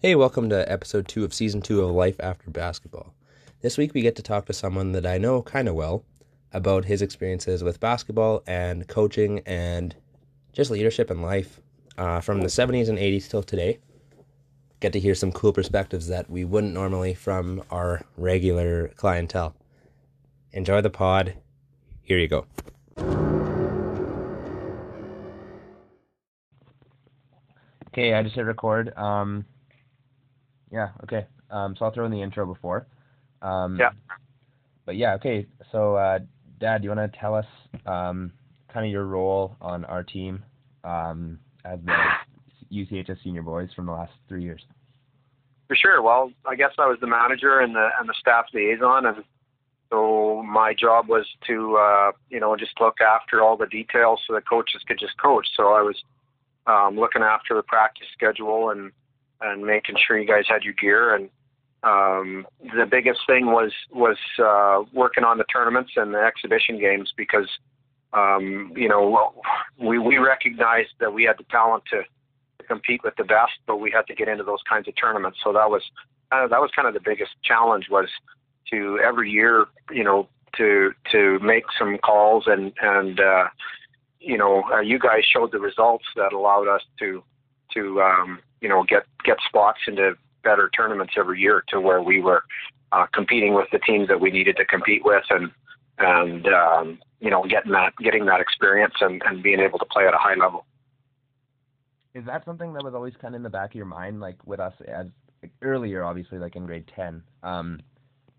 Hey, welcome to episode two of season two of Life After Basketball. This week we get to talk to someone that I know kind of well about his experiences with basketball and coaching and just leadership in life uh, from the 70s and 80s till today. Get to hear some cool perspectives that we wouldn't normally from our regular clientele. Enjoy the pod. Here you go. Okay, I just hit record. Um, yeah, okay. Um, so I'll throw in the intro before. Um, Yeah. But yeah, okay. So, uh, Dad, do you want to tell us um, kind of your role on our team um, as the UCHS senior boys from the last three years? For sure. Well, I guess I was the manager and the and the staff liaison, and so my job was to uh, you know just look after all the details so the coaches could just coach. So I was um, looking after the practice schedule and and making sure you guys had your gear. And um, the biggest thing was was uh, working on the tournaments and the exhibition games because um, you know we we recognized that we had the talent to to compete with the best, but we had to get into those kinds of tournaments. So that was uh, that was kind of the biggest challenge was to every year, you know, to to make some calls and and uh, you know, uh, you guys showed the results that allowed us to to um, you know get get spots into better tournaments every year to where we were uh, competing with the teams that we needed to compete with and and um, you know getting that getting that experience and, and being able to play at a high level. Is that something that was always kind of in the back of your mind, like with us as like, earlier, obviously, like in grade 10, um,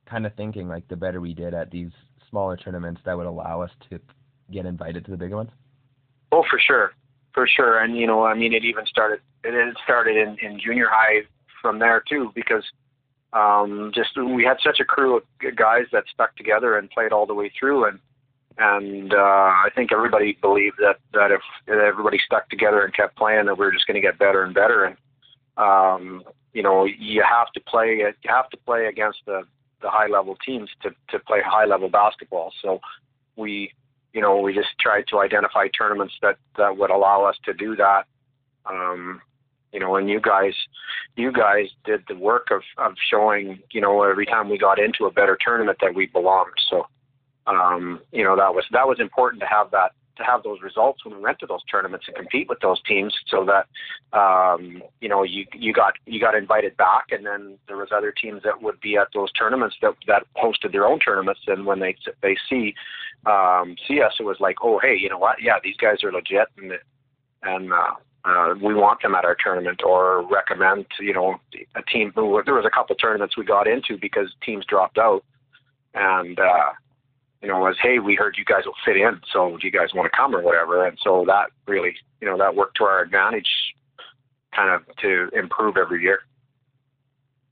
kind of thinking like the better we did at these smaller tournaments, that would allow us to get invited to the bigger ones? Oh, for sure, for sure. And you know, I mean, it even started. It had started in, in junior high from there too, because um, just we had such a crew of guys that stuck together and played all the way through, and and uh, I think everybody believed that that if everybody stuck together and kept playing, that we were just going to get better and better. And um, you know, you have to play. You have to play against the the high level teams to to play high level basketball. So we you know, we just tried to identify tournaments that that would allow us to do that. Um, you know, and you guys, you guys did the work of of showing, you know, every time we got into a better tournament that we belonged. So, um, you know, that was that was important to have that to have those results when we went to those tournaments and compete with those teams, so that um, you know you you got you got invited back, and then there was other teams that would be at those tournaments that that hosted their own tournaments, and when they they see um, see us, it was like, oh, hey, you know what? Yeah, these guys are legit, and and uh, uh, we want them at our tournament, or recommend, you know, a team who there was a couple tournaments we got into because teams dropped out, and uh, you know, was hey, we heard you guys will fit in, so do you guys want to come or whatever? And so that really, you know, that worked to our advantage, kind of to improve every year.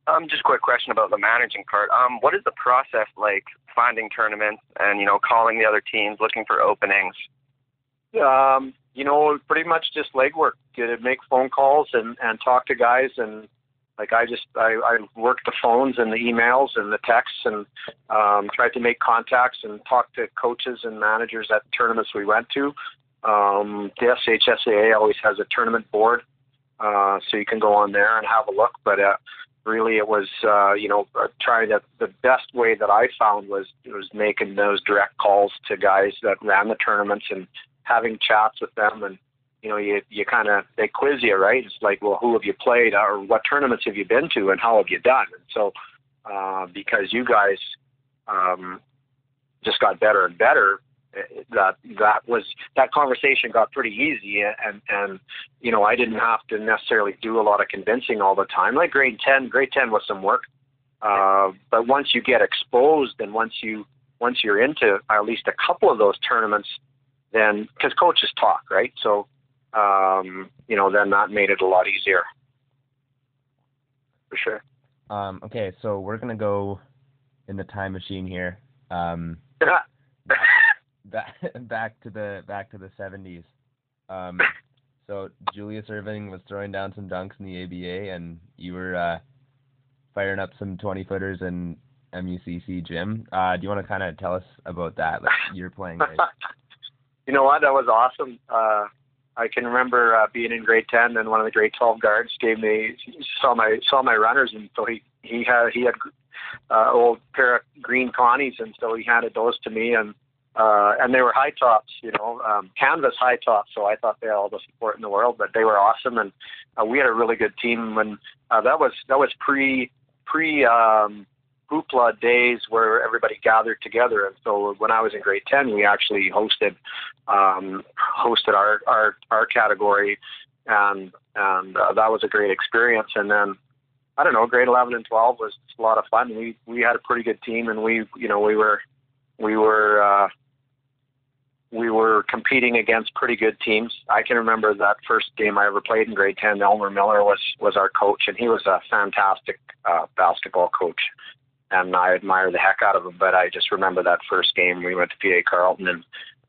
Um, just a quick question about the managing part. Um, what is the process like finding tournaments and you know calling the other teams, looking for openings? um, you know, pretty much just legwork. Get make phone calls and and talk to guys and like I just I, I worked the phones and the emails and the texts and um, tried to make contacts and talk to coaches and managers at tournaments we went to. Um, the SHSAA always has a tournament board, uh, so you can go on there and have a look. But uh, really, it was uh, you know uh, trying to the best way that I found was was making those direct calls to guys that ran the tournaments and having chats with them and you know you you kind of they quiz you right? It's like well who have you played or what tournaments have you been to and how have you done? And so uh, because you guys um, just got better and better eh, that that was that conversation got pretty easy and and you know I didn't have to necessarily do a lot of convincing all the time. Like grade 10 grade 10 was some work uh, but once you get exposed and once you once you're into at least a couple of those tournaments then because coaches talk, right? So, um, you know, then that made it a lot easier. For sure. Um, okay, so we're gonna go in the time machine here. Um, back back to the back to the seventies. Um, so Julius Erving was throwing down some dunks in the ABA, and you were uh, firing up some twenty footers in MUCC gym. Uh, do you want to kind of tell us about that? Like you're playing. Right? you know what? That was awesome. Uh, I can remember uh, being in grade ten, and one of the grade twelve guards gave me saw my saw my runners, and so he he had he had uh, old pair of green Connies, and so he handed those to me, and uh, and they were high tops, you know, um, canvas high tops. So I thought they had all the support in the world, but they were awesome, and uh, we had a really good team. When uh, that was that was pre pre um, hoopla days where everybody gathered together. And so when I was in grade 10, we actually hosted, um, hosted our, our, our category and, and uh, that was a great experience. And then, I don't know, grade 11 and 12 was a lot of fun. We, we had a pretty good team and we, you know, we were, we were, uh, we were competing against pretty good teams. I can remember that first game I ever played in grade 10. Elmer Miller was, was our coach and he was a fantastic uh, basketball coach and I admire the heck out of him. But I just remember that first game we went to PA Carlton, and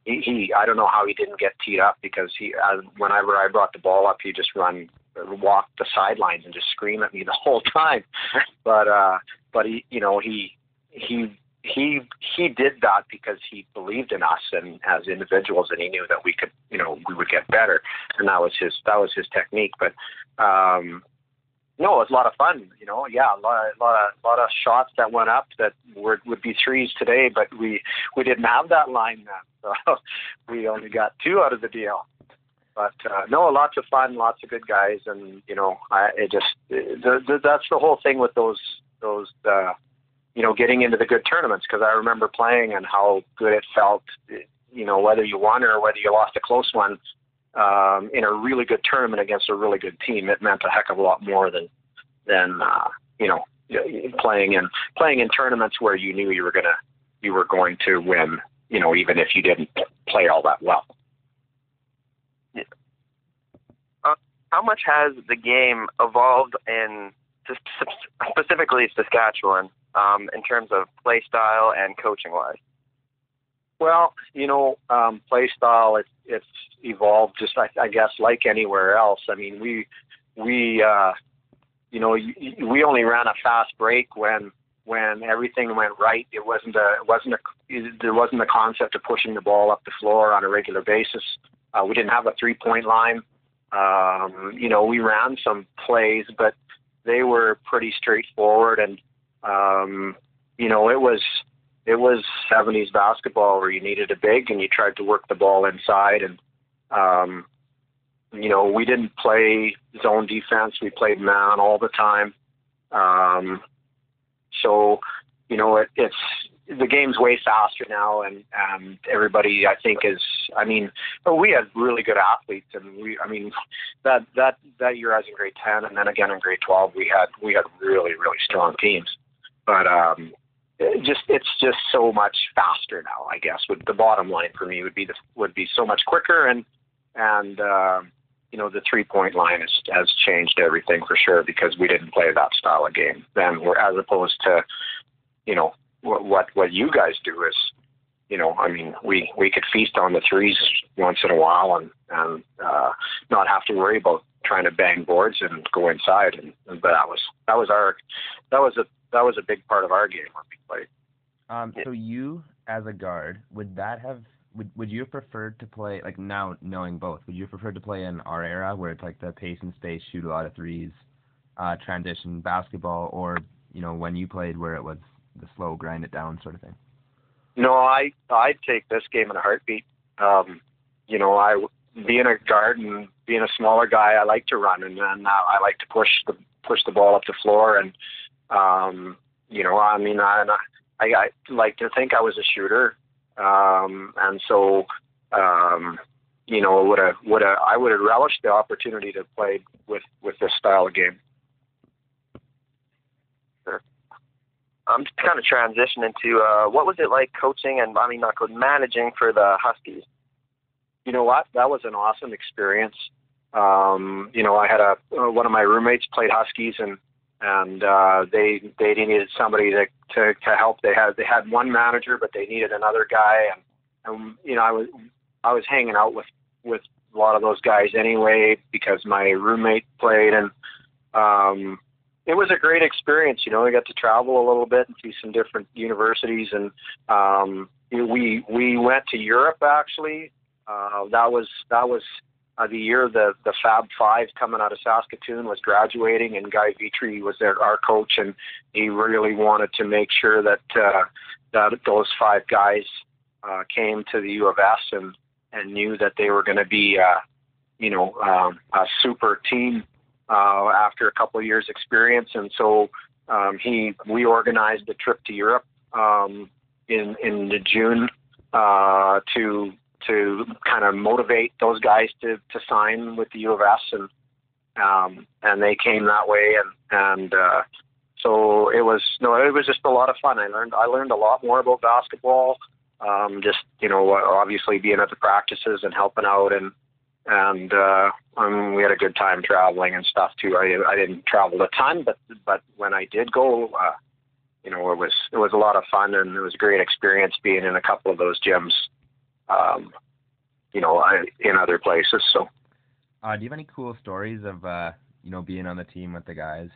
he, he I don't know how he didn't get teed up because he, uh, whenever I brought the ball up, he just run, walk the sidelines and just scream at me the whole time. but uh, but he, you know, he he he he did that because he believed in us and as individuals and he knew that we could you know we would get better and that was his that was his technique but um no, it was a lot of fun. You know, yeah, a lot, a lot of, lot of shots that went up that were, would be threes today, but we we didn't have that line then, so we only got two out of the deal. But uh, no, lots of fun, lots of good guys, and you know, I it just the, the, that's the whole thing with those those uh, you know getting into the good tournaments because I remember playing and how good it felt. You know, whether you won or whether you lost a close one, um, in a really good tournament against a really good team, it meant a heck of a lot more than than uh, you know playing in playing in tournaments where you knew you were gonna you were going to win. You know, even if you didn't play all that well. Uh, how much has the game evolved in specifically Saskatchewan um, in terms of play style and coaching wise? Well, you know, um, play style it's it's evolved just I, I guess like anywhere else. I mean, we we uh, you know we only ran a fast break when when everything went right. It wasn't a it wasn't a there wasn't a concept of pushing the ball up the floor on a regular basis. Uh, we didn't have a three point line. Um, you know, we ran some plays, but they were pretty straightforward and um, you know it was it was 70s basketball where you needed a big and you tried to work the ball inside and um, you know we didn't play zone defense. We played man all the time. Um, so you know it, it's the game's way faster now and and everybody I think is I mean but we had really good athletes and we I mean that that that year I was in grade 10 and then again in grade 12 we had we had really really strong teams. But um just it's just so much faster now. I guess would the bottom line for me would be the would be so much quicker and and uh, you know the three point line has has changed everything for sure because we didn't play that style of game then. As opposed to you know what what what you guys do is you know I mean we we could feast on the threes once in a while and and uh, not have to worry about trying to bang boards and go inside and, and but that was that was our that was a that was a big part of our game when we played. Um, so you as a guard, would that have would would you have preferred to play like now knowing both? Would you have preferred to play in our era where it's like the pace and space, shoot a lot of threes, uh, transition basketball, or you know when you played where it was the slow grind it down sort of thing? No, I I'd take this game in a heartbeat. Um, you know, I being a guard and being a smaller guy, I like to run and then uh, I like to push the push the ball up the floor and um, you know, I mean, I, I, I like to think I was a shooter, um, and so, um, you know, would have, would have, I would have relished the opportunity to play with with this style of game. Sure. I'm just kind of transition into uh, what was it like coaching and I mean not coaching, managing for the Huskies. You know what? That was an awesome experience. Um, you know, I had a uh, one of my roommates played Huskies, and and uh, they they needed somebody to, to to help. They had they had one manager, but they needed another guy, and and you know I was I was hanging out with with a lot of those guys anyway because my roommate played, and um, it was a great experience. You know, I got to travel a little bit and see some different universities, and um, we we went to Europe actually. Uh, that was that was uh, the year the the Fab Five coming out of Saskatoon was graduating, and Guy Vetrie was their our coach, and he really wanted to make sure that uh, that those five guys uh, came to the U of S and and knew that they were going to be, uh, you know, um, a super team uh, after a couple of years experience, and so um, he we organized a trip to Europe um, in in June uh, to to kind of motivate those guys to to sign with the U of S, and um, and they came that way, and and uh, so it was no, it was just a lot of fun. I learned I learned a lot more about basketball. Um, just you know, obviously being at the practices and helping out, and and uh, I mean, we had a good time traveling and stuff too. I I didn't travel a ton, but but when I did go, uh, you know, it was it was a lot of fun and it was a great experience being in a couple of those gyms. Um, you know, I, in other places. So, uh, do you have any cool stories of uh, you know being on the team with the guys?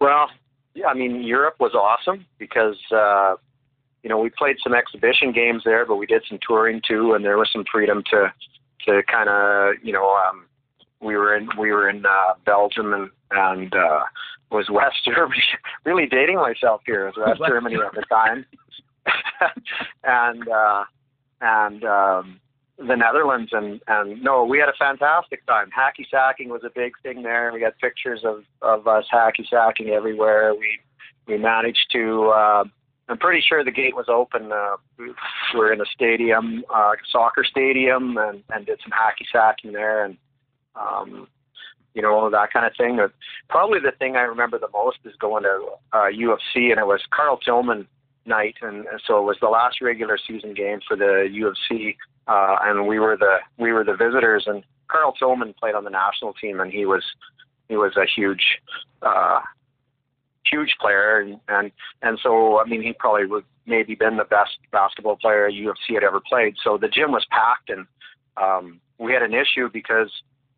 Well, yeah, I mean Europe was awesome because uh, you know we played some exhibition games there, but we did some touring too, and there was some freedom to to kind of you know um, we were in we were in uh, Belgium and and uh, was West Germany. really dating myself here. It was West Germany at the time, and uh, and um, the Netherlands. And and no, we had a fantastic time. Hacky sacking was a big thing there. We got pictures of of us hacky sacking everywhere. We we managed to. Uh, I'm pretty sure the gate was open. Uh, we were in a stadium, uh, soccer stadium, and, and did some hacky sacking there, and um, you know that kind of thing. Probably the thing I remember the most is going to uh, U of C, and it was Karl Tilleman night, and, so it was the last regular season game for the U of C, uh, and we were the we were the visitors, and Karl Tilleman played on the national team, and he was he was a huge uh, huge player, and, and and so I mean he probably would maybe been the best basketball player U of C had ever played. So the gym was packed, and um, we had an issue because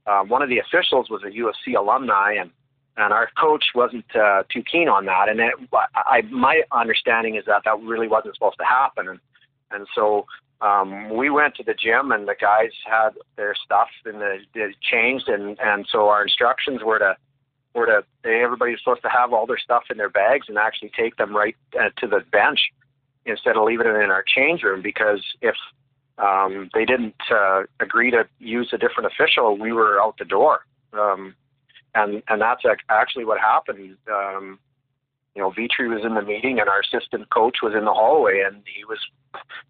uh, one of the officials was a U of C alumni, and and our coach wasn't uh, too keen on that. And it, I, my understanding is that that really wasn't supposed to happen, and and so um, we went to the gym, and the guys had their stuff and the, they changed, and and so our instructions were to were to everybody's supposed to have all their stuff in their bags and actually take them right uh, to the bench instead of leaving it in our change room because if um, they didn't uh, agree to use a different official, we were out the door. Um, and and that's actually what happened. Um, you know, Vetrie was in the meeting, and our assistant coach was in the hallway, and he was.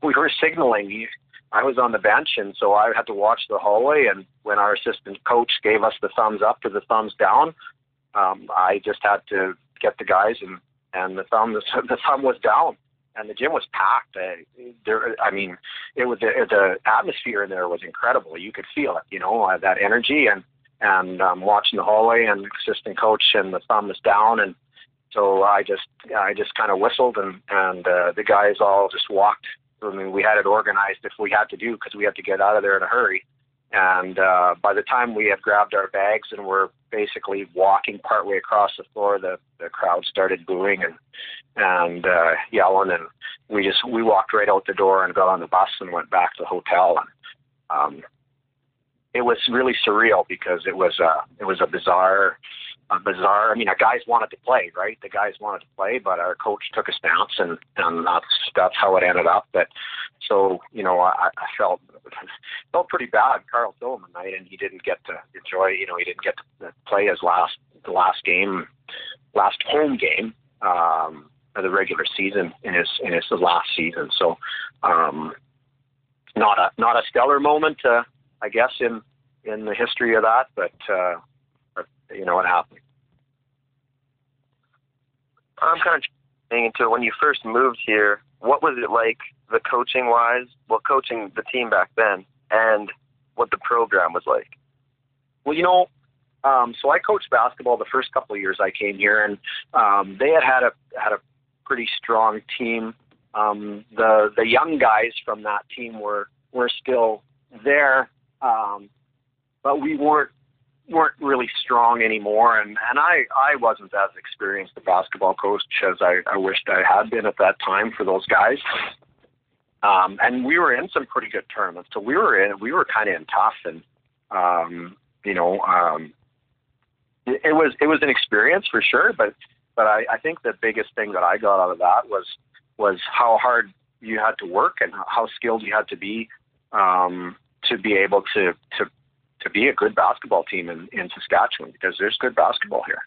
We were signaling. He, I was on the bench, and so I had to watch the hallway. And when our assistant coach gave us the thumbs up to the thumbs down, um, I just had to get the guys, and and the thumb the, the thumb was down, and the gym was packed. Uh, there, I mean, it was the, the atmosphere in there was incredible. You could feel it, you know, uh, that energy, and and um, watching the hallway, and assistant coach, and the thumb was down, and so I just I just kind of whistled, and and uh, the guys all just walked. I mean, we had it organized if we had to do because we had to get out of there in a hurry. And uh, by the time we had grabbed our bags and were basically walking partway across the floor, the the crowd started booing and and uh, yelling, and we just we walked right out the door and got on the bus and went back to the hotel. And um, it was really surreal because it was a it was a bizarre a bizarre. I mean, our guys wanted to play, right? The guys wanted to play, but our coach took a stance, and and that's that's how it ended up. But so you know, I, I felt felt pretty bad. Karl Tilleman night, and he didn't get to enjoy. You know, he didn't get to play his last the last game, last home game um, of the regular season in his in his last season. So, um, not a not a stellar moment, uh, I guess, in in the history of that, but. Uh, you know what happened. I'm kind of getting into it. When you first moved here, what was it like, the coaching wise? Well, coaching the team back then, and what the program was like. Well, you know, um, so I coached basketball the first couple of years I came here, and um, they had had a had a pretty strong team. Um, the the young guys from that team were were still there, um, but we weren't weren't really strong anymore, and and I I wasn't as experienced a basketball coach as I I wished I had been at that time for those guys. Um, and we were in some pretty good tournaments, so we were in we were kind of in tough, and um, you know, um, it, it was it was an experience for sure. But but I, I think the biggest thing that I got out of that was was how hard you had to work and how skilled you had to be um, to be able to to to be a good basketball team in, in Saskatchewan because there's good basketball here.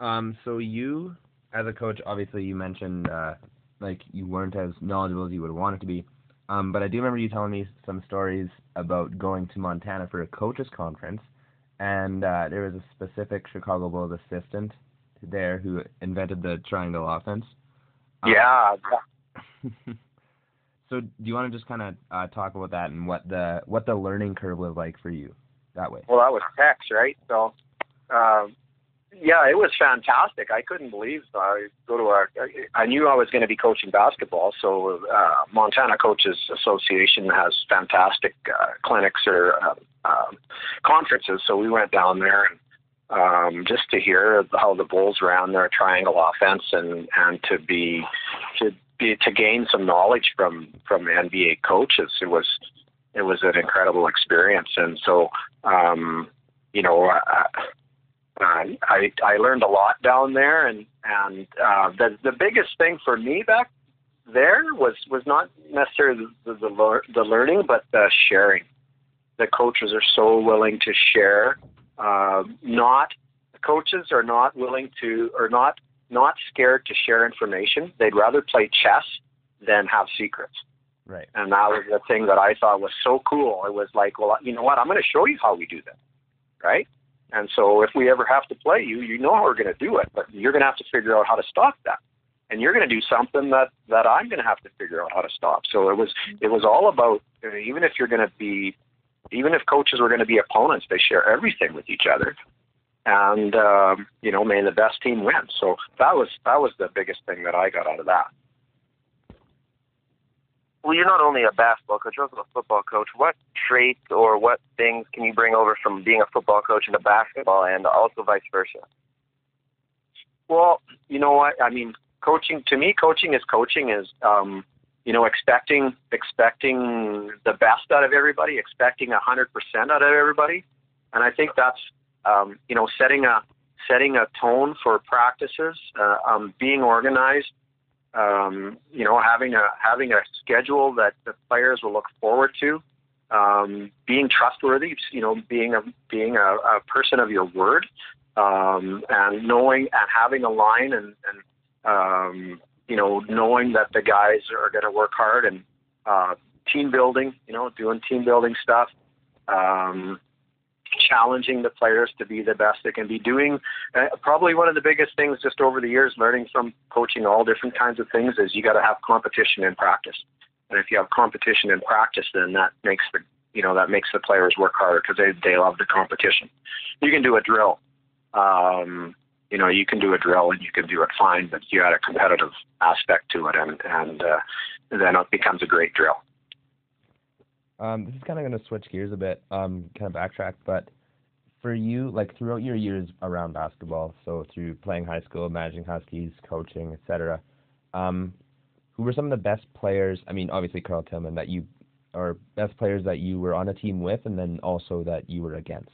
Um, so you, as a coach, obviously you mentioned uh, like you weren't as knowledgeable as you would have wanted to be. Um, but I do remember you telling me some stories about going to Montana for a coaches conference, and uh, there was a specific Chicago Bulls assistant there who invented the triangle offense. Um, yeah. so do you want to just kind of uh, talk about that and what the what the learning curve was like for you that way? Well, that was Tex, right? So, um, yeah, it was fantastic. I couldn't believe I go to our. I knew I was going to be coaching basketball, so uh, Montana Coaches Association has fantastic uh, clinics or uh, uh, conferences. So we went down there and um, just to hear how the Bulls ran their triangle offense and and to be to be to gain some knowledge from from NBA coaches. It was it was an incredible experience, and so um, you know. Uh, I I learned a lot down there, and and uh, the the biggest thing for me back there was was not necessarily the, the, the learning, but the sharing. The coaches are so willing to share. Uh, not coaches are not willing to, or not not scared to share information. They'd rather play chess than have secrets. Right. And that was the thing that I thought was so cool. It was like, well, you know what? I'm going to show you how we do that. Right. And so if we ever have to play you, you know how we're going to do it, but you're going to have to figure out how to stop that. And you're going to do something that that I'm going to have to figure out how to stop. So it was it was all about even if you're going to be even if coaches were going to be opponents, they share everything with each other. And um, you know, may the best team win. So that was that was the biggest thing that I got out of that well, you're not only a basketball coach, you're also a football coach. What traits or what things can you bring over from being a football coach into basketball and also vice versa? Well, you know what? I mean, coaching to me, coaching is coaching is, um, you know, expecting expecting the best out of everybody, expecting a hundred percent out of everybody, and I think that's, um, you know, setting a setting a tone for practices, uh, um, being organized, um, you know, having a having a schedule that the players will look forward to, um, being trustworthy, you know, being a being a, a person of your word, um, and knowing and having a line and, and um, you know, knowing that the guys are going to work hard and uh, team building, you know, doing team building stuff. Um, challenging the players to be the best they can be doing. Uh, probably one of the biggest things just over the years, learning from coaching all different kinds of things, is you got to have competition in practice. And if you have competition in practice, then that makes the you know that makes the players work harder because they they love the competition. You can do a drill. Um, you know, you can do a drill and you can do it fine, but you add a competitive aspect to it, and and uh, then it becomes a great drill. Um, this is kind of going to switch gears a bit, um, kind of backtrack, but for you, like throughout your years around basketball, so through playing high school, managing Huskies, coaching, etc., um, who were some of the best players? I mean, obviously Karl Tilleman that you, or best players that you were on a team with, and then also that you were against.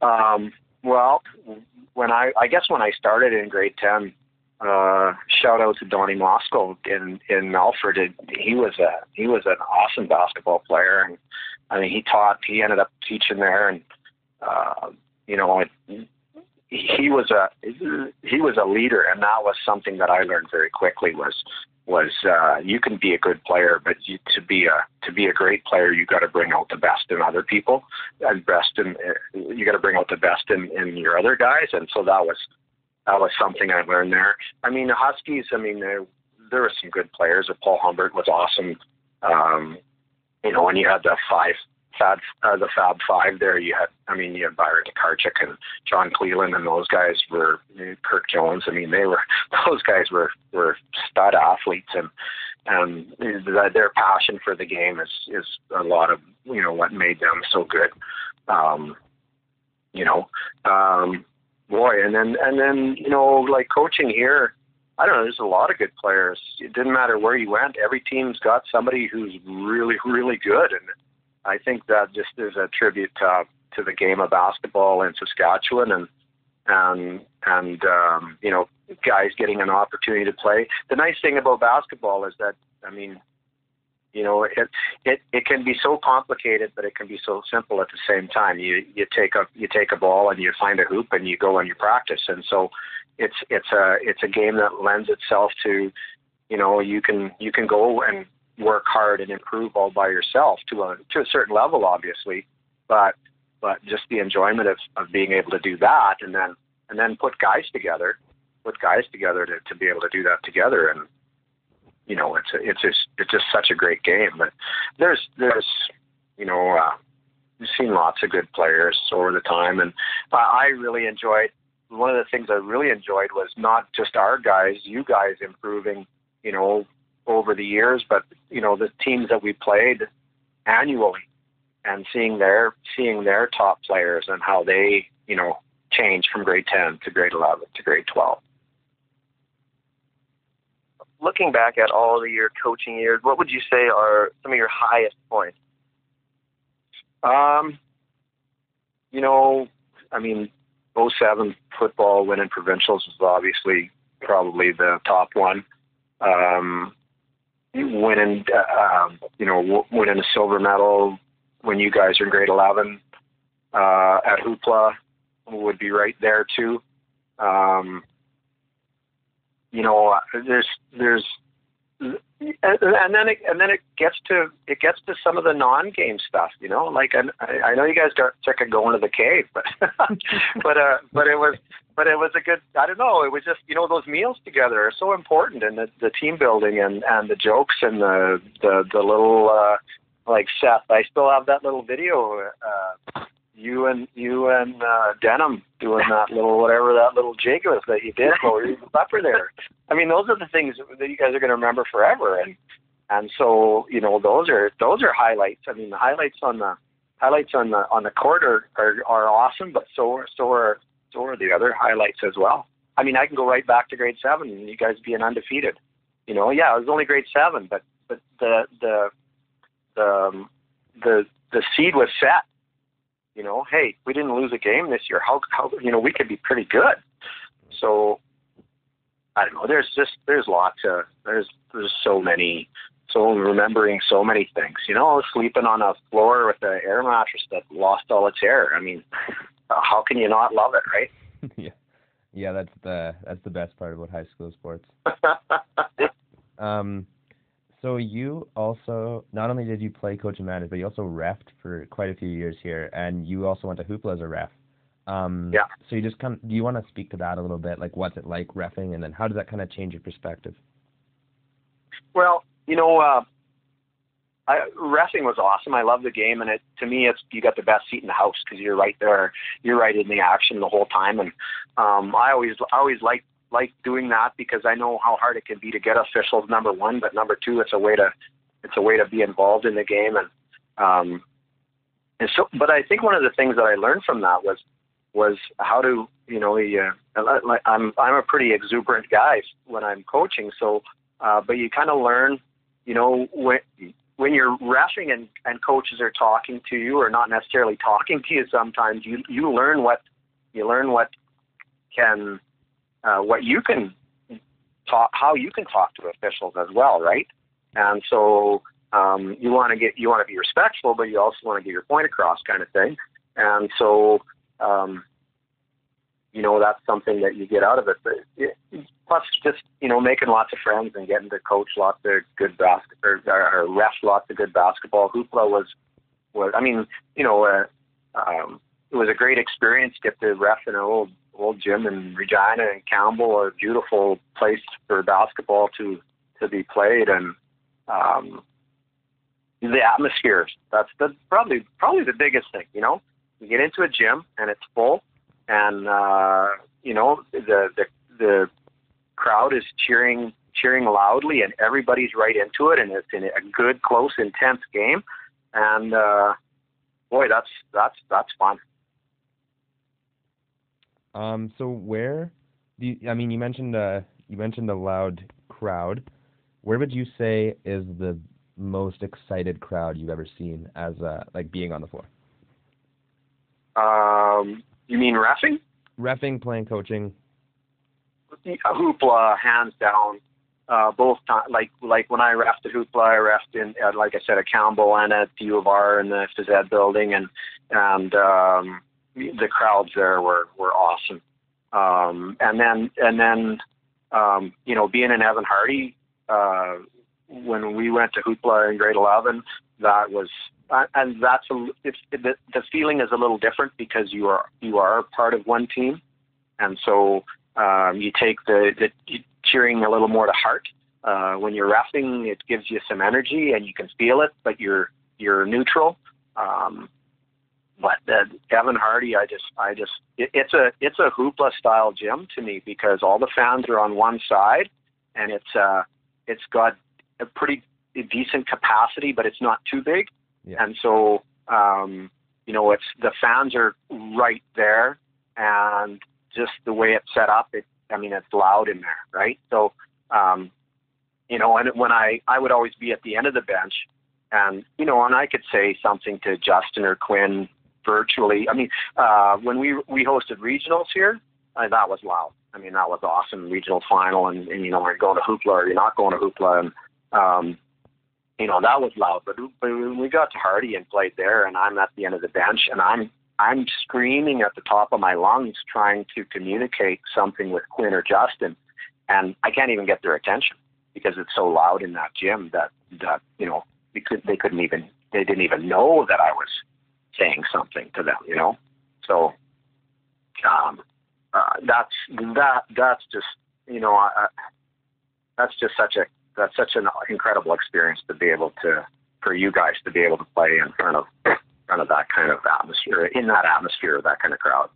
Um, well, when I, I guess when I started in grade ten, uh, shout out to Donnie Moscow in in Alfred. He was a he was an awesome basketball player, and I mean he taught. He ended up teaching there, and uh, you know it, he was a he was a leader, and that was something that I learned very quickly. Was was uh, you can be a good player, but you, to be a to be a great player, you got to bring out the best in other people, and best in you got to bring out the best in in your other guys, and so that was that was something I learned there. I mean, the Huskies. I mean, there, there were some good players. Paul Humbert was awesome. Um, you know, when you had the five Fab, uh, the Fab Five there, you had, I mean, you had Byron Karchik and John Cleland, and those guys were Kirk Jones. I mean, they were those guys were were stud athletes, and and their passion for the game is is a lot of you know what made them so good. Um, you know, um, boy, and then and then you know like coaching here, I don't know. There's a lot of good players. It didn't matter where you went. Every team's got somebody who's really really good, and I think that just is a tribute to to the game of basketball in Saskatchewan and and and um, you know guys getting an opportunity to play. The nice thing about basketball is that I mean, you know, it it it can be so complicated, but it can be so simple at the same time. You you take a you take a ball and you find a hoop and you go and you practice, and so it's it's a it's a game that lends itself to, you know, you can you can go and work hard and improve all by yourself to a to a certain level, obviously, but but just the enjoyment of, of being able to do that and then and then put guys together, put guys together to, to be able to do that together and you know it's a, it's just it's just such a great game. But there's there's you know uh, we've seen lots of good players over the time, and uh, I really enjoyed. One of the things I really enjoyed was not just our guys, you guys improving, you know, over the years, but you know the teams that we played annually and seeing their seeing their top players and how they you know change from grade 10 to grade 11 to grade 12 looking back at all of your coaching years what would you say are some of your highest points? Um you know i mean 07 football winning provincials was obviously probably the top one. Um winning uh, um, you know winning a silver medal when you guys are in grade 11 uh, at Hoopla would be right there too. Um, you know, there's there's and, and then it and then it gets to it gets to some of the non-game stuff. You know, like I, I know you guys got sick of going to the cave, but but uh, but it was but it was a good. I don't know. It was just you know those meals together are so important, and the, the team building and and the jokes and the the the little. uh like Seth. I still have that little video. Uh, you and you and uh, Denim doing that little whatever that little jig was that you did while you were supper there. I mean, those are the things that you guys are going to remember forever. And and so you know those are those are highlights. I mean, the highlights on the highlights on the on the court are are, are awesome, but so so are are the other highlights as well. I mean, I can go right back to grade seven and you guys being undefeated. You know, yeah, it was only grade seven, but but the the um, the the seed was set. You know, hey, we didn't lose a game this year. How how you know we could be pretty good. So I don't know. There's just there's lots of there's there's so many so remembering so many things. You know, sleeping on a floor with an air mattress that lost all its air. I mean, how can you not love it, right? yeah, yeah. That's the that's the best part about high school sports. um, so you also not only did you play coach and manage, but you also refed for quite a few years here, and you also went to Hoopla as a ref. Um, yeah. So you just kind of, do you want to speak to that a little bit? Like, what's it like refing, and then how does that kind of change your perspective? Well, you know, uh, I, refing was awesome. I love the game, and it to me, it's you got the best seat in the house because you're right there, you're right in the action the whole time, and um, I always, I always like like doing that because I know how hard it can be to get officials. Number one, but number two, it's a way to it's a way to be involved in the game and um, and so. But I think one of the things that I learned from that was was how to you know uh, I'm I'm a pretty exuberant guy when I'm coaching. So, uh, but you kind of learn, you know, when when you're refing and, and coaches are talking to you or not necessarily talking to you sometimes you you learn what you learn what can uh, what you can talk, how you can talk to officials as well, right? And so um, you want to get you want to be respectful, but you also want to get your point across, kind of thing. And so, um, you know, that's something that you get out of it. But it, plus, just you know, making lots of friends and getting to coach lots of good basketball or, or ref lots of good basketball. Hoopla was was I mean, you know, uh, um, it was a great experience. To get to ref in an old old gym in Regina and Campbell, a beautiful place for basketball to to be played, and um, the atmosphere. That's the probably probably the biggest thing. You know, you get into a gym and it's full, and uh, you know the the the crowd is cheering cheering loudly, and everybody's right into it, and it's in a good, close, intense game, and uh, boy, that's that's that's fun. Um, so where do you, I mean you mentioned uh you mentioned a loud crowd. Where would you say is the most excited crowd you've ever seen as uh, like being on the floor? Um, you mean refing? Refing, playing, coaching. Hoopla, hands down. Uh, both time, like like when I refed at Hoopla, I refed in uh, like I said at Campbell and at the U of R in the phys ed building, and and um, the crowds there were were awesome. Um, and then and then um, you know being in Evan Hardy uh, when we went to Hoopla in grade 11, that was and that's a it's, the the feeling is a little different because you are you are part of one team, and so um, you take the, the cheering a little more to heart. Uh, when you're refing, it gives you some energy and you can feel it, but you're you're neutral. Um, but uh, Evan Hardy, I just, I just, it, it's a, it's a hoopla style gym to me because all the fans are on one side, and it's, uh, it's got a pretty decent capacity, but it's not too big, yeah. and so, um, you know, it's the fans are right there, and just the way it's set up, it, I mean, it's loud in there, right? So, um, you know, and when I, I would always be at the end of the bench, and you know, and I could say something to Justin or Quinn virtually. I mean, uh, when we we hosted regionals here, uh, that was loud. I mean, that was awesome. Regional final, and, and you know, we're going to Hoopla or you're not going to Hoopla, and um, you know, that was loud. But, when we got to Hardy and played there, and I'm at the end of the bench, and I'm I'm screaming at the top of my lungs trying to communicate something with Quinn or Justin, and I can't even get their attention because it's so loud in that gym that that you know they could they couldn't even they didn't even know that I was saying something to them, you know. So um, uh, that's that that's just you know I, that's just such a that's such an incredible experience to be able to for you guys to be able to play in front of in front of that kind of atmosphere in that atmosphere of that kind of crowd.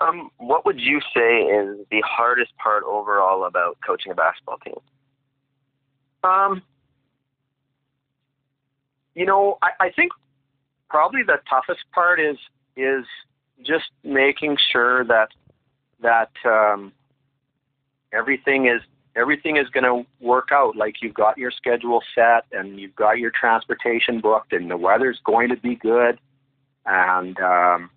Um, what would you say is the hardest part overall about coaching a basketball team? Um, you know, I, I think probably the toughest part is is just making sure that that um, everything is everything is going to work out. Like you've got your schedule set and you've got your transportation booked, and the weather's going to be good, and um,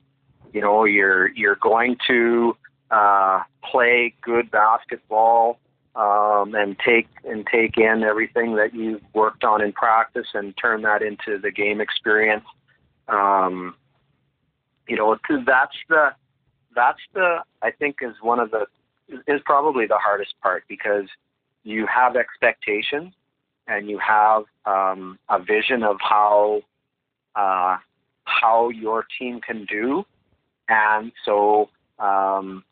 you know you're you're going to uh, play good basketball um, and take and take in everything that you've worked on in practice and turn that into the game experience. Um, you know, that's the that's the I think is one of the is probably the hardest part because you have expectations and you have um, a vision of how uh, how your team can do, and so um,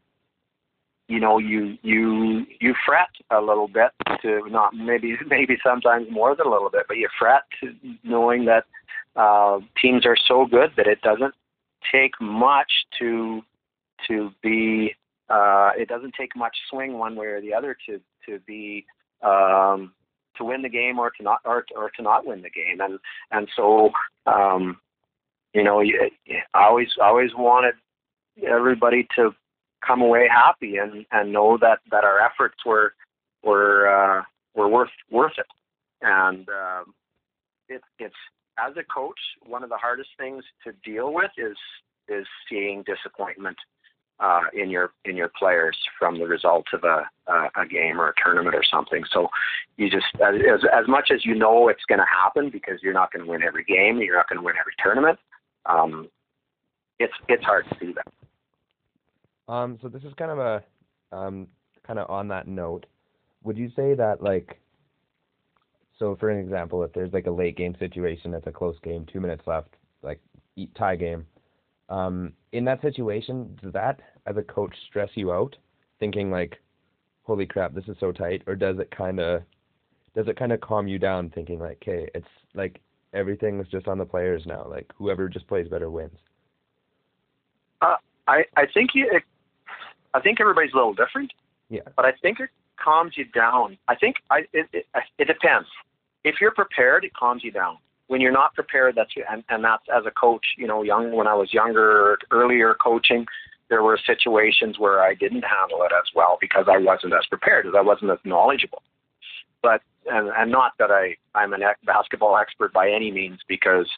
you know you you you fret a little bit to not maybe maybe sometimes more than a little bit, but you fret knowing that uh, teams are so good that it doesn't take much to to be uh, it doesn't take much swing one way or the other to to be um, to win the game or to not or, or to not win the game. And and so um, you know you, I always always wanted everybody to come away happy and and know that that our efforts were were uh, were worth worth it. And um, it, it's as a coach, one of the hardest things to deal with is is seeing disappointment uh, in your in your players from the result of a a, a game or a tournament or something. So you just as as much as you know it's going to happen because you're not going to win every game, you're not going to win every tournament. Um, it's it's hard to do that. Um, so this is kind of a um, kind of on that note. Would you say that like so, for an example, if there's like a late game situation, it's a close game, two minutes left, like eat tie game. Um, in that situation, does that, as a coach, stress you out, thinking like, "Holy crap, this is so tight," or does it kind of, does it kind of calm you down, thinking like, "Okay, it's like everything's just on the players now. Like whoever just plays better wins." Uh, I I think you, it, I think everybody's a little different. Yeah. But I think it calms you down. I think I it, it, it depends. If you're prepared, it calms you down. When you're not prepared, that's and, and that's as a coach. You know, young when I was younger, earlier coaching, there were situations where I didn't handle it as well because I wasn't as prepared, as I wasn't as knowledgeable. But and and not that I I'm an basketball expert by any means because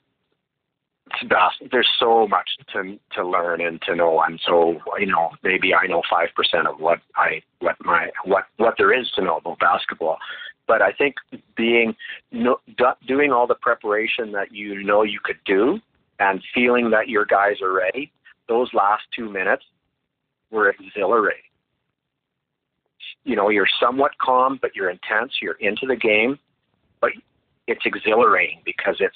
there's so much to to learn and to know, and so you know maybe I know five percent of what I what my what what there is to know about basketball. But I think being no, do- doing all the preparation that you know you could do, and feeling that your guys are ready, those last two minutes were exhilarating you know you're somewhat calm but you're intense you're into the game but it's exhilarating because it's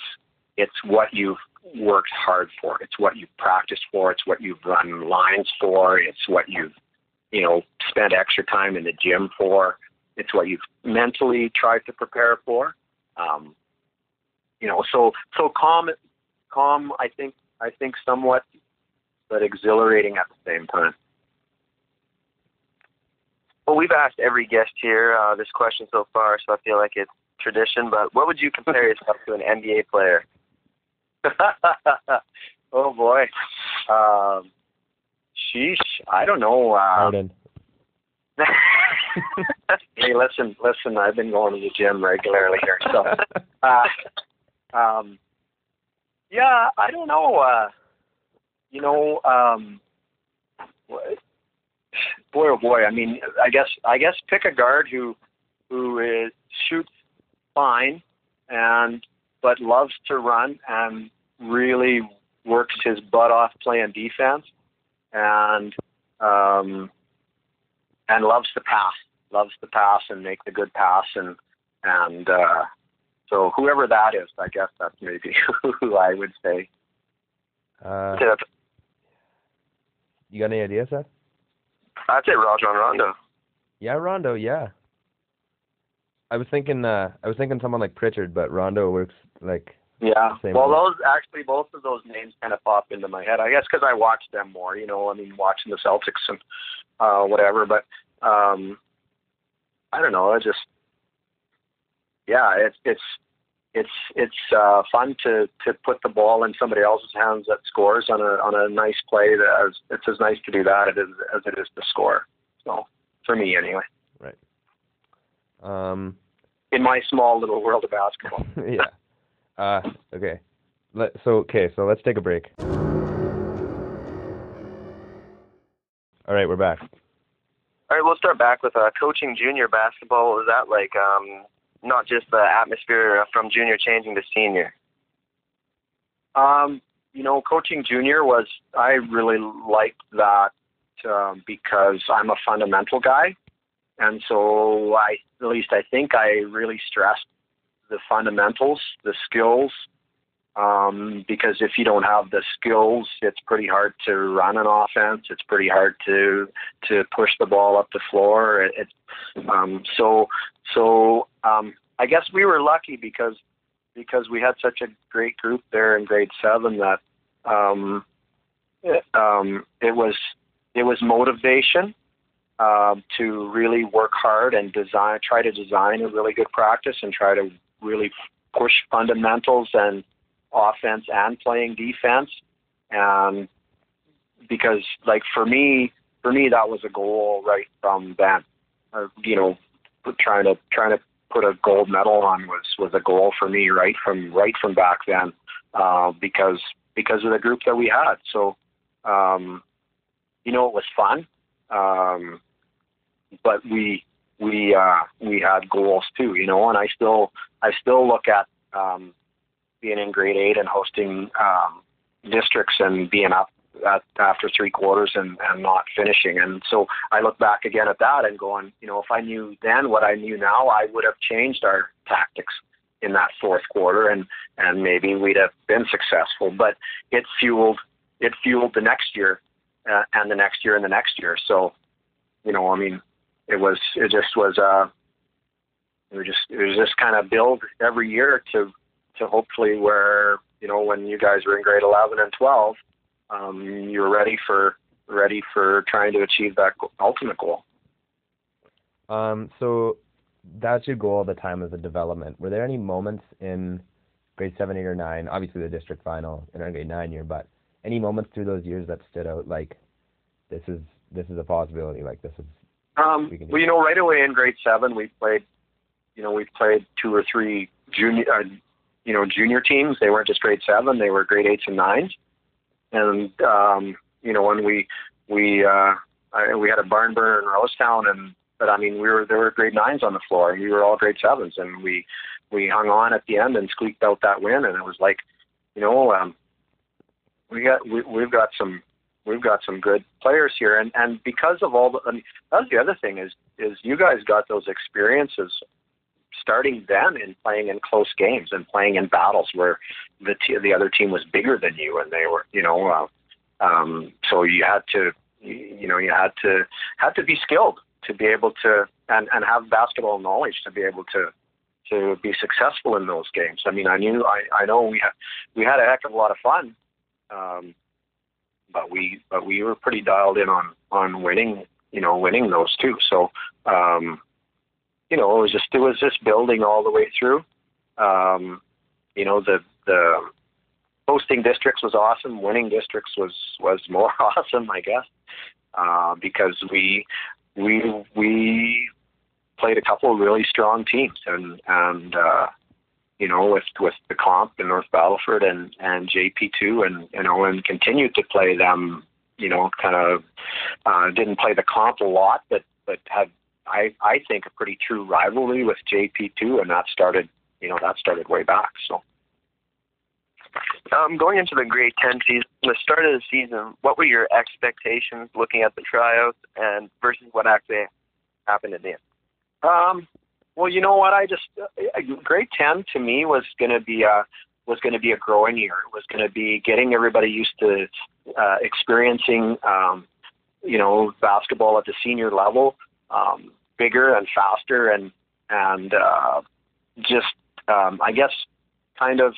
it's what you've worked hard for. It's what you've practiced for. It's what you've run lines for. It's what you've you know spent extra time in the gym for. It's what you've mentally tried to prepare for. Um you know so so calm calm i think i think somewhat but exhilarating at the same time. Well, we've asked every guest here uh, this question so far, so I feel like it's tradition. But what would you compare yourself to an NBA player? oh boy. Um, sheesh. I don't know. Uh, hey, listen, listen. I've been going to the gym regularly here, so. Uh, um, yeah, I don't know. Uh, you know, um, what- boy, oh boy. I mean, I guess, I guess, pick a guard who, who is shoots fine, and but loves to run and really works his butt off playing defense, and um, and loves to pass, loves to pass and make the good pass, and and uh, so whoever that is, I guess that's maybe who I would say. Uh, Yeah, you got any ideas, Seth? I'd say Rajon Rondo. Yeah, Rondo. Yeah. I was thinking. Uh, I was thinking someone like Pritchard, but Rondo works like. Yeah. Well, way. those actually both of those names kind of pop into my head. I guess because I watch them more. You know, I mean, watching the Celtics and uh, whatever. But um, I don't know. I just yeah, it's it's it's it's uh, fun to to put the ball in somebody else's hands that scores on a on a nice play. That as it's as nice to do that as as it is to score. So for me, anyway, Right. Um. In my small little world of basketball. yeah. Uh. Okay. Let, so okay. So let's take a break. All right, we're back. All right, we'll start back with uh, coaching junior basketball. What was that like? Um, not just the atmosphere from junior changing to senior. Um, you know, coaching junior was I really liked that um, because I'm a fundamental guy, and so I at least I think I really stressed the fundamentals, the skills, um, because if you don't have the skills, it's pretty hard to run an offense. It's pretty hard to to push the ball up the floor. It, it, um, so so um, I guess we were lucky because because we had such a great group there in grade seven that um, it, um, it was it was motivation um, to really work hard and design try to design a really good practice and try to really push fundamentals and offense and playing defense. And because like for me for me that was a goal right from then. Uh, you know trying to trying to put a gold medal on was was a goal for me right from right from back then uh, because because of the group that we had. So um, you know it was fun, um, but we we uh, we had goals too. You know, and I still I still look at um, being in grade eight and hosting um, districts and being up at, after three quarters and, and not finishing. And so I look back again at that and going, you know, if I knew then what I knew now, I would have changed our tactics in that fourth quarter and, and maybe we'd have been successful. But it fueled it fueled the next year uh, and the next year and the next year. So, you know, I mean, it was it just was uh, it was just it was just kind of build every year to to hopefully where you know when you guys were in grade 11 and 12 um, you're ready for ready for trying to achieve that ultimate goal. Um. So that's your goal all the time as a development. Were there any moments in grade seven, eight, or nine? Obviously, the district final in our grade nine year, but any moments through those years that stood out? Like this is this is a possibility. Like this is Um, We well, you know, right away in grade seven, we played you know we played two or three junior uh, you know junior teams. They weren't just grade seven; they were grade eights and nines. And um, you know when we we uh, I, we had a barn burner in Rosetown, and but I mean we were there were grade nines on the floor, and we were all grade sevens, and we we hung on at the end and squeaked out that win, and it was like, you know, um, we got we, we've got some we've got some good players here, and and because of all the mean, that's the other thing is is you guys got those experiences starting then in playing in close games and playing in battles where the t- the other team was bigger than you and they were you know uh, um, so you had to you know you had to had to be skilled to be able to and and have basketball knowledge to be able to to be successful in those games. I mean, I knew I I know we had we had a heck of a lot of fun, um, but we but we were pretty dialed in on on winning you know winning those two. So um, you know it was just it was just building all the way through. Um, you know the the hosting districts was awesome. Winning districts was was more awesome, I guess, uh, because we we we played a couple of really strong teams, and and uh, you know with with the comp in North Battleford and and JP2, and you know and continued to play them. You know, kind of uh, didn't play the comp a lot, but but had I I think a pretty true rivalry with JP2, and that started you know that started way back. So. Um, going into the grade 10 season, the start of the season, what were your expectations looking at the tryouts and versus what actually happened at the end? Um, well, you know what? I just uh, grade ten to me was going to be a was going to be a growing year. It was going to be getting everybody used to uh, experiencing, um, you know, basketball at the senior level, um, bigger and faster, and and uh, just um, I guess kind of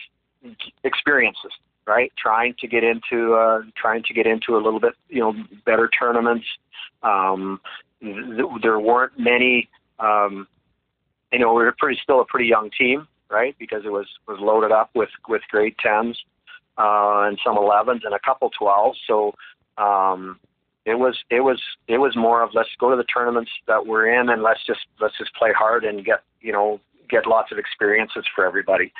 experiences, right? Trying to get into uh, trying to get into a little bit, you know, better tournaments. Um, th- there weren't many um, you know, we were pretty still a pretty young team, right? Because it was was loaded up with with grade tens uh, and some 11s and a couple 12s. So um, it was it was it was more of let's go to the tournaments that we're in and let's just let's just play hard and get you know get lots of experiences for everybody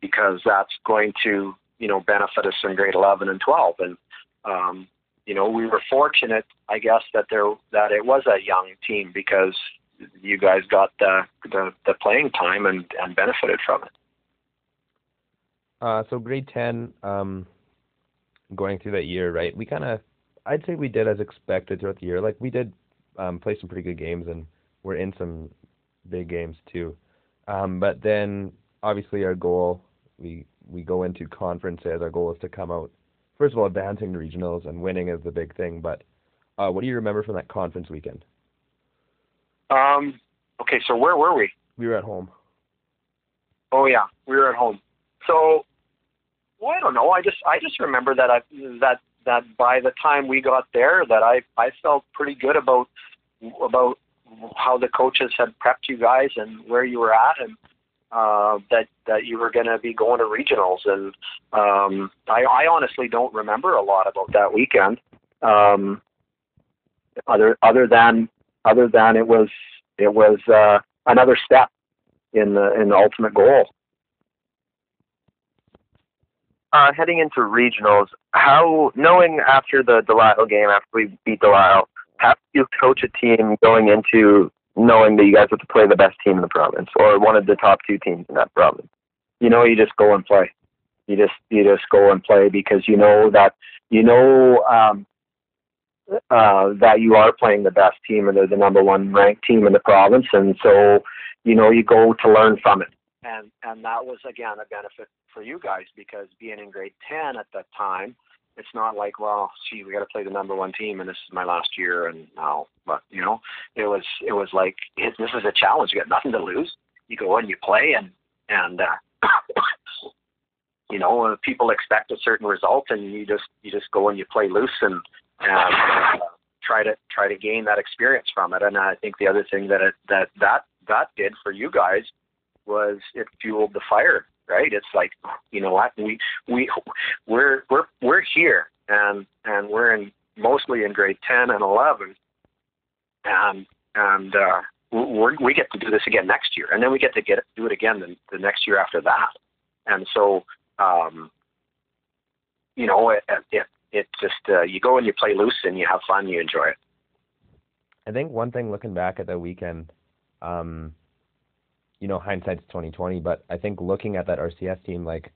because that's going to you know benefit us in grade 11 and 12 and um, you know we were fortunate I guess that there that it was a young team because you guys got the the, the playing time and, and benefited from it. Uh, so grade ten, um, going through that year, right? We kind of, I'd say we did as expected throughout the year. Like we did um, play some pretty good games, and we're in some big games too. Um, but then obviously our goal, we we go into conference as our goal is to come out. First of all, advancing to regionals and winning is the big thing. But uh, what do you remember from that conference weekend? Um, okay, so where were we? We were at home. Oh yeah, we were at home. So, well, I don't know. I just I just remember that I that that by the time we got there, that I I felt pretty good about about how the coaches had prepped you guys and where you were at and uh, that that you were going to be going to regionals and um, I, I honestly don't remember a lot about that weekend um, other other than other than it was it was uh, another step in the in the ultimate goal. Uh, heading into regionals, how knowing after the Delisle game, after we beat Delisle, how do you coach a team going into knowing that you guys have to play the best team in the province or one of the top two teams in that province? You know, you just go and play. You just you just go and play because you know that you know um, uh, that you are playing the best team and they're the number one ranked team in the province, and so you know you go to learn from it. And and that was again a benefit for you guys because being in grade ten at that time, it's not like well, gee, we got to play the number one team, and this is my last year, and now, but you know, it was it was like it, this is a challenge. You got nothing to lose. You go and you play, and and uh, you know, people expect a certain result, and you just you just go and you play loose and and uh, try to try to gain that experience from it. And I think the other thing that it, that that that did for you guys was it fueled the fire. Right? It's like you know what we we we're we're we're here and and we're in mostly in grade ten and eleven, and and uh, we're, we get to do this again next year, and then we get to get do it again the, the next year after that. And so, um, you know, it, it, it just uh, you go and you play loose and you have fun, you enjoy it. I think one thing looking back at the weekend, um, you know, hindsight's twenty twenty, but I think looking at that RCS team, like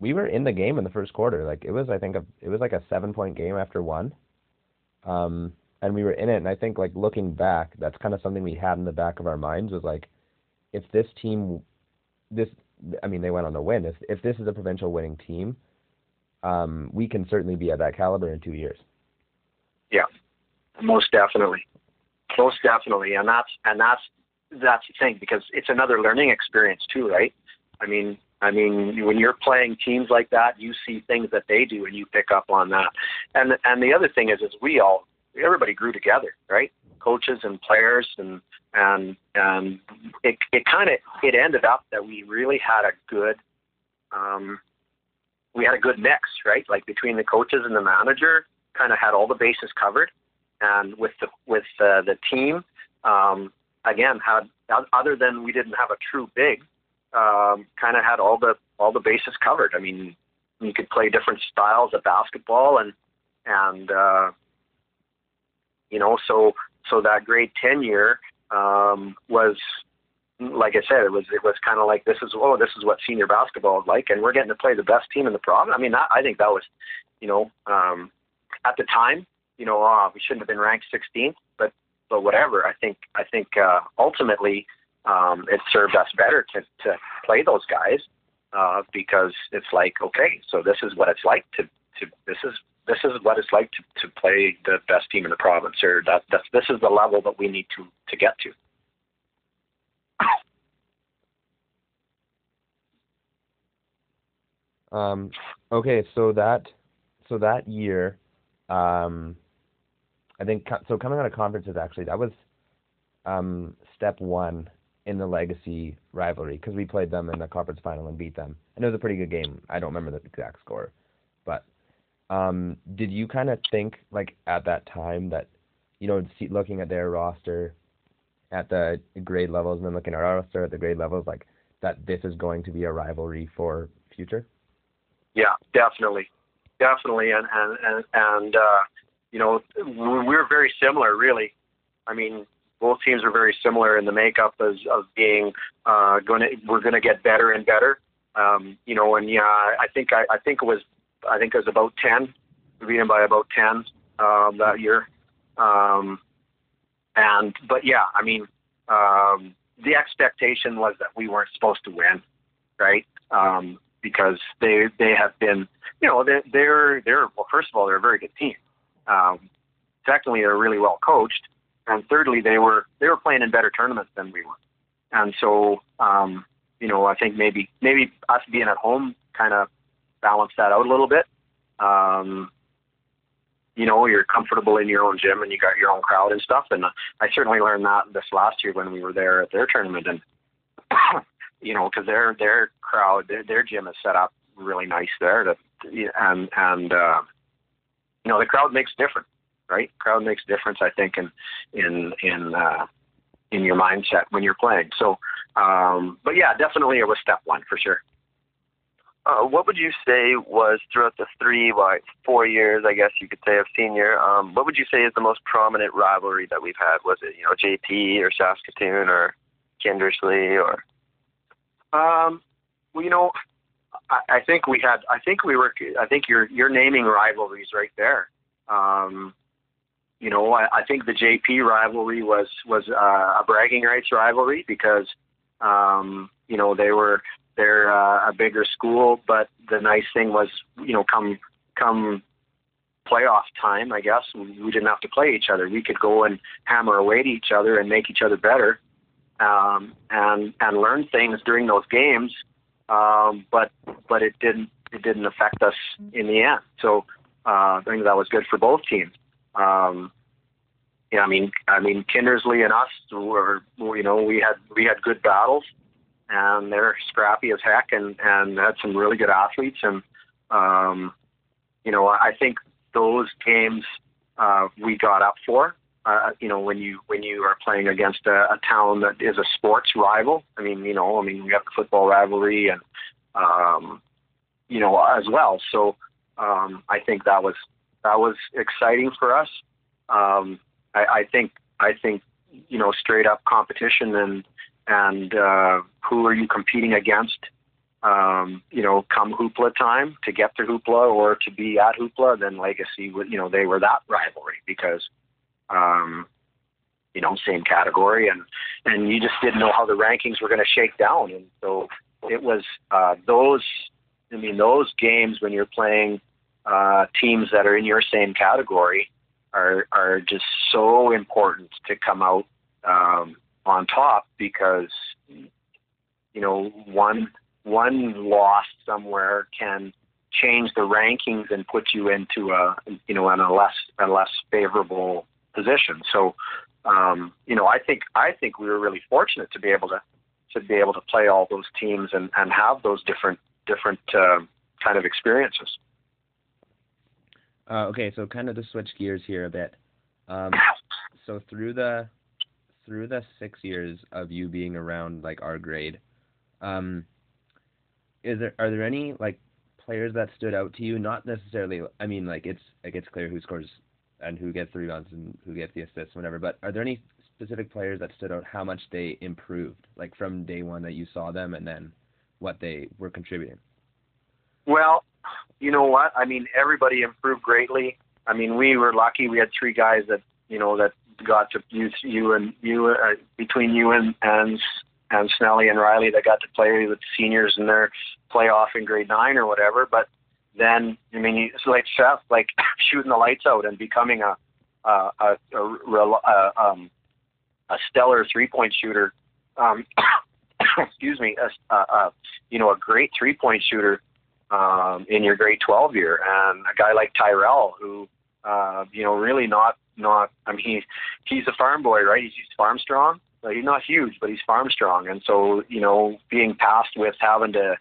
we were in the game in the first quarter. Like it was, I think, a, it was like a seven point game after one. Um, and we were in it. And I think like looking back, that's kind of something we had in the back of our minds was like, if this team, this, I mean, they went on to win. If if this is a provincial winning team, um, we can certainly be at that caliber in two years. Yeah, most definitely, most definitely, and that's and that's that's the thing because it's another learning experience too, right? I mean, I mean, when you're playing teams like that, you see things that they do, and you pick up on that. And and the other thing is, is we all everybody grew together, right? Coaches and players, and and and it it kind of it ended up that we really had a good, um, we had a good mix, right? Like between the coaches and the manager, kind of had all the bases covered, and with the with uh, the team, um, again had other than we didn't have a true big, um, kind of had all the all the bases covered. I mean, you could play different styles of basketball and and uh, you know, so so that grade ten year um, was like I said, it was it was kind of like this is oh this is what senior basketball is like, and we're getting to play the best team in the province. I mean, that, I think that was, you know, um, at the time, you know, oh, we shouldn't have been ranked 16th, but but whatever. I think I think uh, ultimately um, it served us better to to play those guys uh, because it's like okay, so this is what it's like to to this is this is what it's like to, to play the best team in the province, or that that's, this is the level that we need to to get to. Um, okay, so that so that year, um, I think so. Coming out of conferences, actually, that was um, step one in the legacy rivalry because we played them in the conference final and beat them, and it was a pretty good game. I don't remember the exact score, but um, did you kind of think like at that time that you know looking at their roster at the grade levels and then looking at our roster at the grade levels like that this is going to be a rivalry for future? Yeah, definitely, definitely, and and and, and uh, you know we're very similar, really. I mean, both teams are very similar in the makeup as of being uh, going to we're going to get better and better. Um, you know, and yeah, I think I, I think it was I think it was about ten. We beat them by about ten um, that year. Um, and but yeah, I mean, um, the expectation was that we weren't supposed to win, right? Um, because they they have been, you know, they're they're, they're well. First of all, they're a very good team. Um, secondly, they're really well coached, and thirdly, they were they were playing in better tournaments than we were. And so, um, you know, I think maybe maybe us being at home kind of balanced that out a little bit. Um, you know, you're comfortable in your own gym and you got your own crowd and stuff. And I certainly learned that this last year when we were there at their tournament. And you know, because their their crowd, their, their gym is set up really nice there. To and and uh, you know, the crowd makes difference, right? Crowd makes difference, I think, in in in uh, in your mindset when you're playing. So, um, but yeah, definitely it was step one for sure. Uh, what would you say was throughout the three, like four years, I guess you could say, of senior? Um, what would you say is the most prominent rivalry that we've had? Was it you know JP or Saskatoon or Kindersley or? Um, well, you know, I, I think we had. I think we were. I think you're you're naming rivalries right there. Um, you know, I, I think the JP rivalry was was uh, a bragging rights rivalry because um, you know they were they're uh, a bigger school, but the nice thing was you know come come playoff time, I guess we, didn't have to play each other. We could go and hammer away to each other and make each other better um, and and learn things during those games. Um, but but it didn't it didn't affect us in the end. So uh, I think that was good for both teams. Um, yeah, I mean I mean Kindersley and us were you know we had we had good battles and they're scrappy as heck and and had some really good athletes and um, you know I think those games uh, we got up for uh, you know, when you when you are playing against a, a town that is a sports rival. I mean, you know, I mean, we have the football rivalry and um, you know as well. So um, I think that was that was exciting for us. Um, I, I think I think you know straight up competition and and uh, who are you competing against? Um, you know, come hoopla time to get to hoopla or to be at hoopla, then Legacy would you know they were that rivalry because um, you know same category and and you just didn't know how the rankings were going to shake down and so it was uh, those I mean those games when you're playing uh, teams that are in your same category are are just so important to come out um, on top because you know one one loss somewhere can change the rankings and put you into a you know in a less a less favorable position. So um, you know I think I think we were really fortunate to be able to to be able to play all those teams and, and have those different different uh, kind of experiences. Uh, okay, so kind of to switch gears here a bit. Um, so through the through the six years of you being around like our grade, um, is there are there any like players that stood out to you? Not necessarily. I mean, like it's like it's clear who scores and who gets the rebounds and who gets the assists, whatever. But are there any specific players that stood out? How much they improved, like from day one that you saw them, and then what they were contributing? Well, you know what? I mean, everybody improved greatly. I mean, we were lucky. We had three guys that you know that got to you, you and you uh, between you and and and Snelly and Riley that got to play with seniors in their playoff in grade nine or whatever. But then, I mean, it's like Seth, like shooting the lights out and becoming a a a, a, a, um, a stellar three point shooter. Um, excuse me, a, a, a you know a great three point shooter um, in your grade 12 year, and a guy like Tyrell, who uh, you know really not not. I mean, he, he's a farm boy, right? He's, he's farm strong. But he's not huge, but he's farm strong, and so you know, being tasked with having to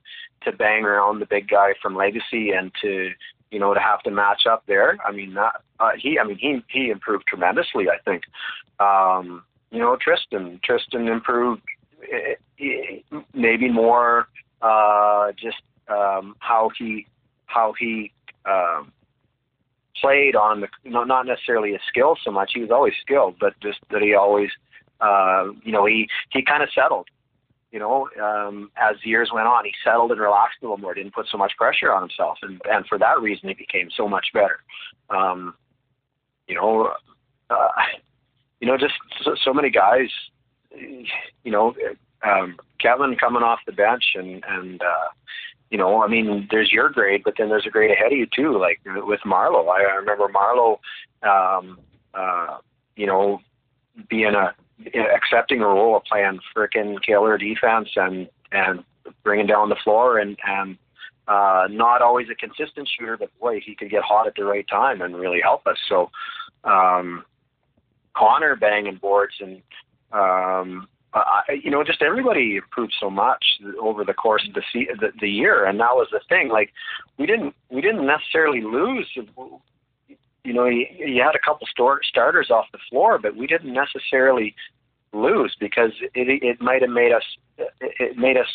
to bang around the big guy from Legacy and to you know to have to match up there. I mean, that, uh, he I mean he he improved tremendously. I think. Um, you know, Tristan Tristan improved eh, eh, maybe more uh, just um, how he how he um, played on the not necessarily his skill so much. He was always skilled, but just that he always uh, you know he he kind of settled. You know, um, as years went on, he settled and relaxed a little more. Didn't put so much pressure on himself, and and for that reason, he became so much better. Um, you know, uh, you know, just so, so many guys. You know, um, Kevin coming off the bench and and uh, you know, I mean, there's your grade, but then there's a grade ahead of you too. Like with Marlo, I, I remember Marlo, um, uh, you know, being a accepting a role of playing frickin' killer defense and and bringing down the floor and and uh, not always a consistent shooter, but boy, he could get hot at the right time and really help us. So, um, Connor banging boards and um, uh, you know, just everybody improved so much over the course of the, the the year, and that was the thing. Like, we didn't we didn't necessarily lose. You know, you, you had a couple store, starters off the floor, but we didn't necessarily lose because it it might have made us it made us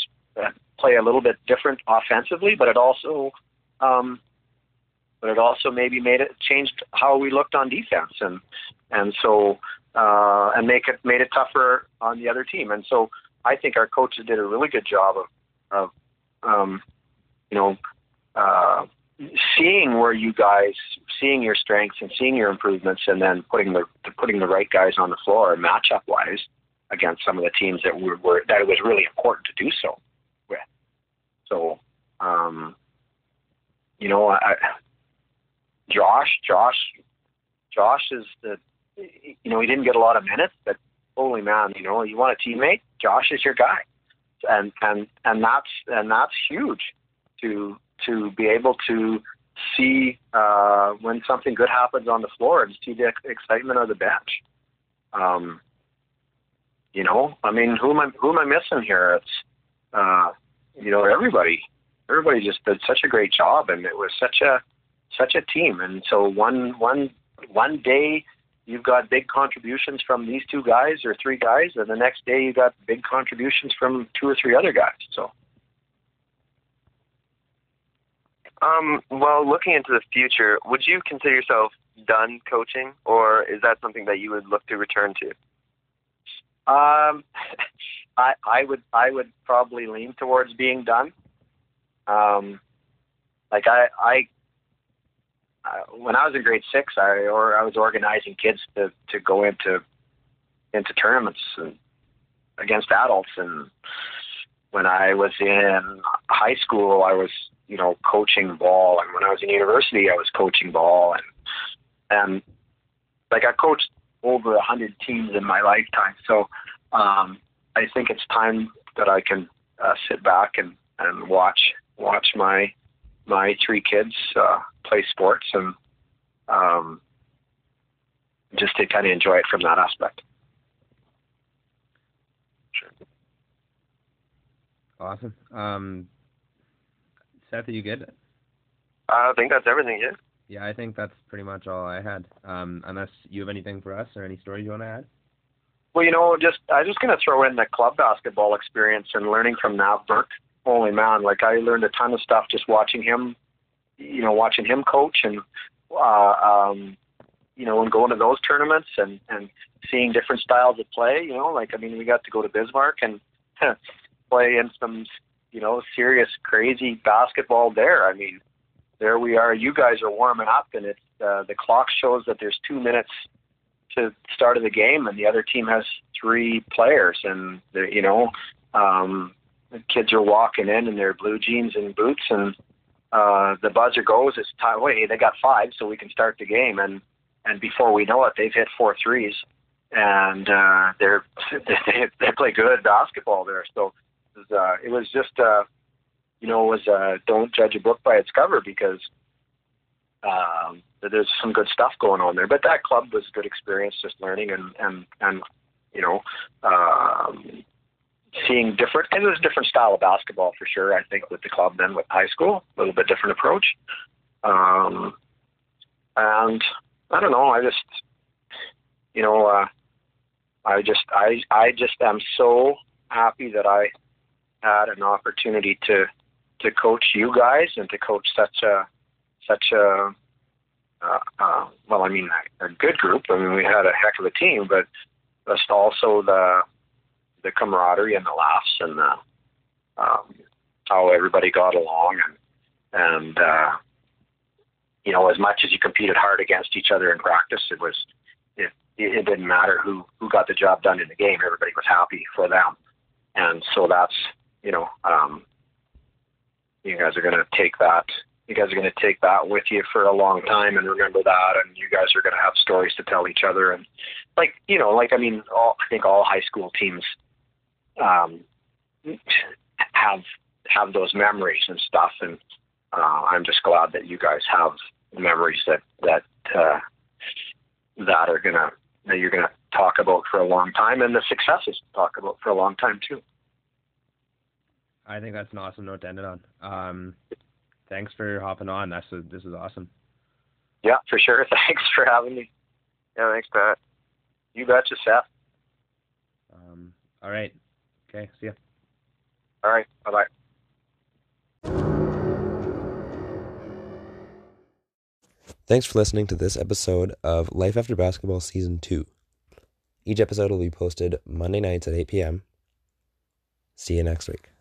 play a little bit different offensively, but it also um, but it also maybe made it changed how we looked on defense, and and so uh, and make it made it tougher on the other team. And so I think our coaches did a really good job of, of um, you know, uh, seeing where you guys, seeing your strengths and seeing your improvements, and then putting the putting the right guys on the floor matchup wise against some of the teams that were, were that it was really important to do so with. So, um, you know, I, Josh, Josh, Josh is the you know, he didn't get a lot of minutes, but holy man, you know, you want a teammate, Josh is your guy. And and and that's and that's huge to to be able to see uh, when something good happens on the floor and see the excitement of the bench. Um, you know, I mean, who am I who am I missing here? It's uh, you know everybody. Everybody just did such a great job, and it was such a such a team. And so one one one day you've got big contributions from these two guys or three guys, and the next day you got big contributions from two or three other guys. So. Um, well, looking into the future, would you consider yourself done coaching, or is that something that you would look to return to? Um, I I would I would probably lean towards being done. Um, like I I uh, when I was in grade six, I or I was organizing kids to to go into into tournaments and against adults, and when I was in high school, I was you know coaching ball, and when I was in university, I was coaching ball, and and like I coached over a hundred teams in my lifetime, so um, I think it's time that I can uh, sit back and and watch watch my my three kids uh, play sports and um, just to kind of enjoy it from that aspect. Sure. Awesome. Um, Seth, are you good? I think that's everything. Yeah. Yeah, I think that's pretty much all I had. Um, unless you have anything for us or any stories you want to add. Well, you know, just I was just gonna throw in the club basketball experience and learning from Nav Burke. Holy man, like I learned a ton of stuff just watching him you know, watching him coach and, uh, um, you know, and going to those tournaments and, and seeing different styles of play, you know, like, I mean, we got to go to Bismarck and play in some, you know, serious, crazy basketball there. I mean, there we are. You guys are warming up and it's, uh, the clock shows that there's two minutes to start of the game and the other team has three players and, you know, um, kids are walking in in their blue jeans and boots and, uh, the buzzer goes, it's time. Wait, they got five, so we can start the game. And and before we know it, they've hit four threes, and uh, they're they they play good basketball there. So it was, uh, it was just uh, you know it was uh, don't judge a book by its cover because um, there's some good stuff going on there. But that club was a good experience, just learning and and and you know um, seeing different, and there's a different style of basketball for sure. I think with the club than with high school, a little bit different approach. Um, and I don't know. I just, you know, uh, I just, I, I just am so happy that I had an opportunity to, to coach you guys and to coach such a, such a, uh, uh, well, I mean, a, a good group. I mean, we had a heck of a team, but just also the the camaraderie and the laughs and the um, how everybody got along and and uh, you know as much as you competed hard against each other in practice, it was it, it didn't matter who who got the job done in the game. Everybody was happy for them, and so that's you know um, you guys are going to take that you guys are going to take that with you for a long time and remember that and you guys are going to have stories to tell each other and like you know like i mean all i think all high school teams um, have have those memories and stuff. And uh, I'm just glad that you guys have memories that that uh, that are gonna that you're gonna talk about for a long time, and the successes to talk about for a long time too. I think that's an awesome note to end it on. Um, thanks for hopping on. That's a, this is awesome. Yeah, for sure. Thanks for having me. Yeah, thanks, Pat. You betcha, Seth. Um, all right. Okay, see ya. All right, bye bye. Thanks for listening to this episode of Life After Basketball Season 2. Each episode will be posted Monday nights at 8 p.m. See you next week.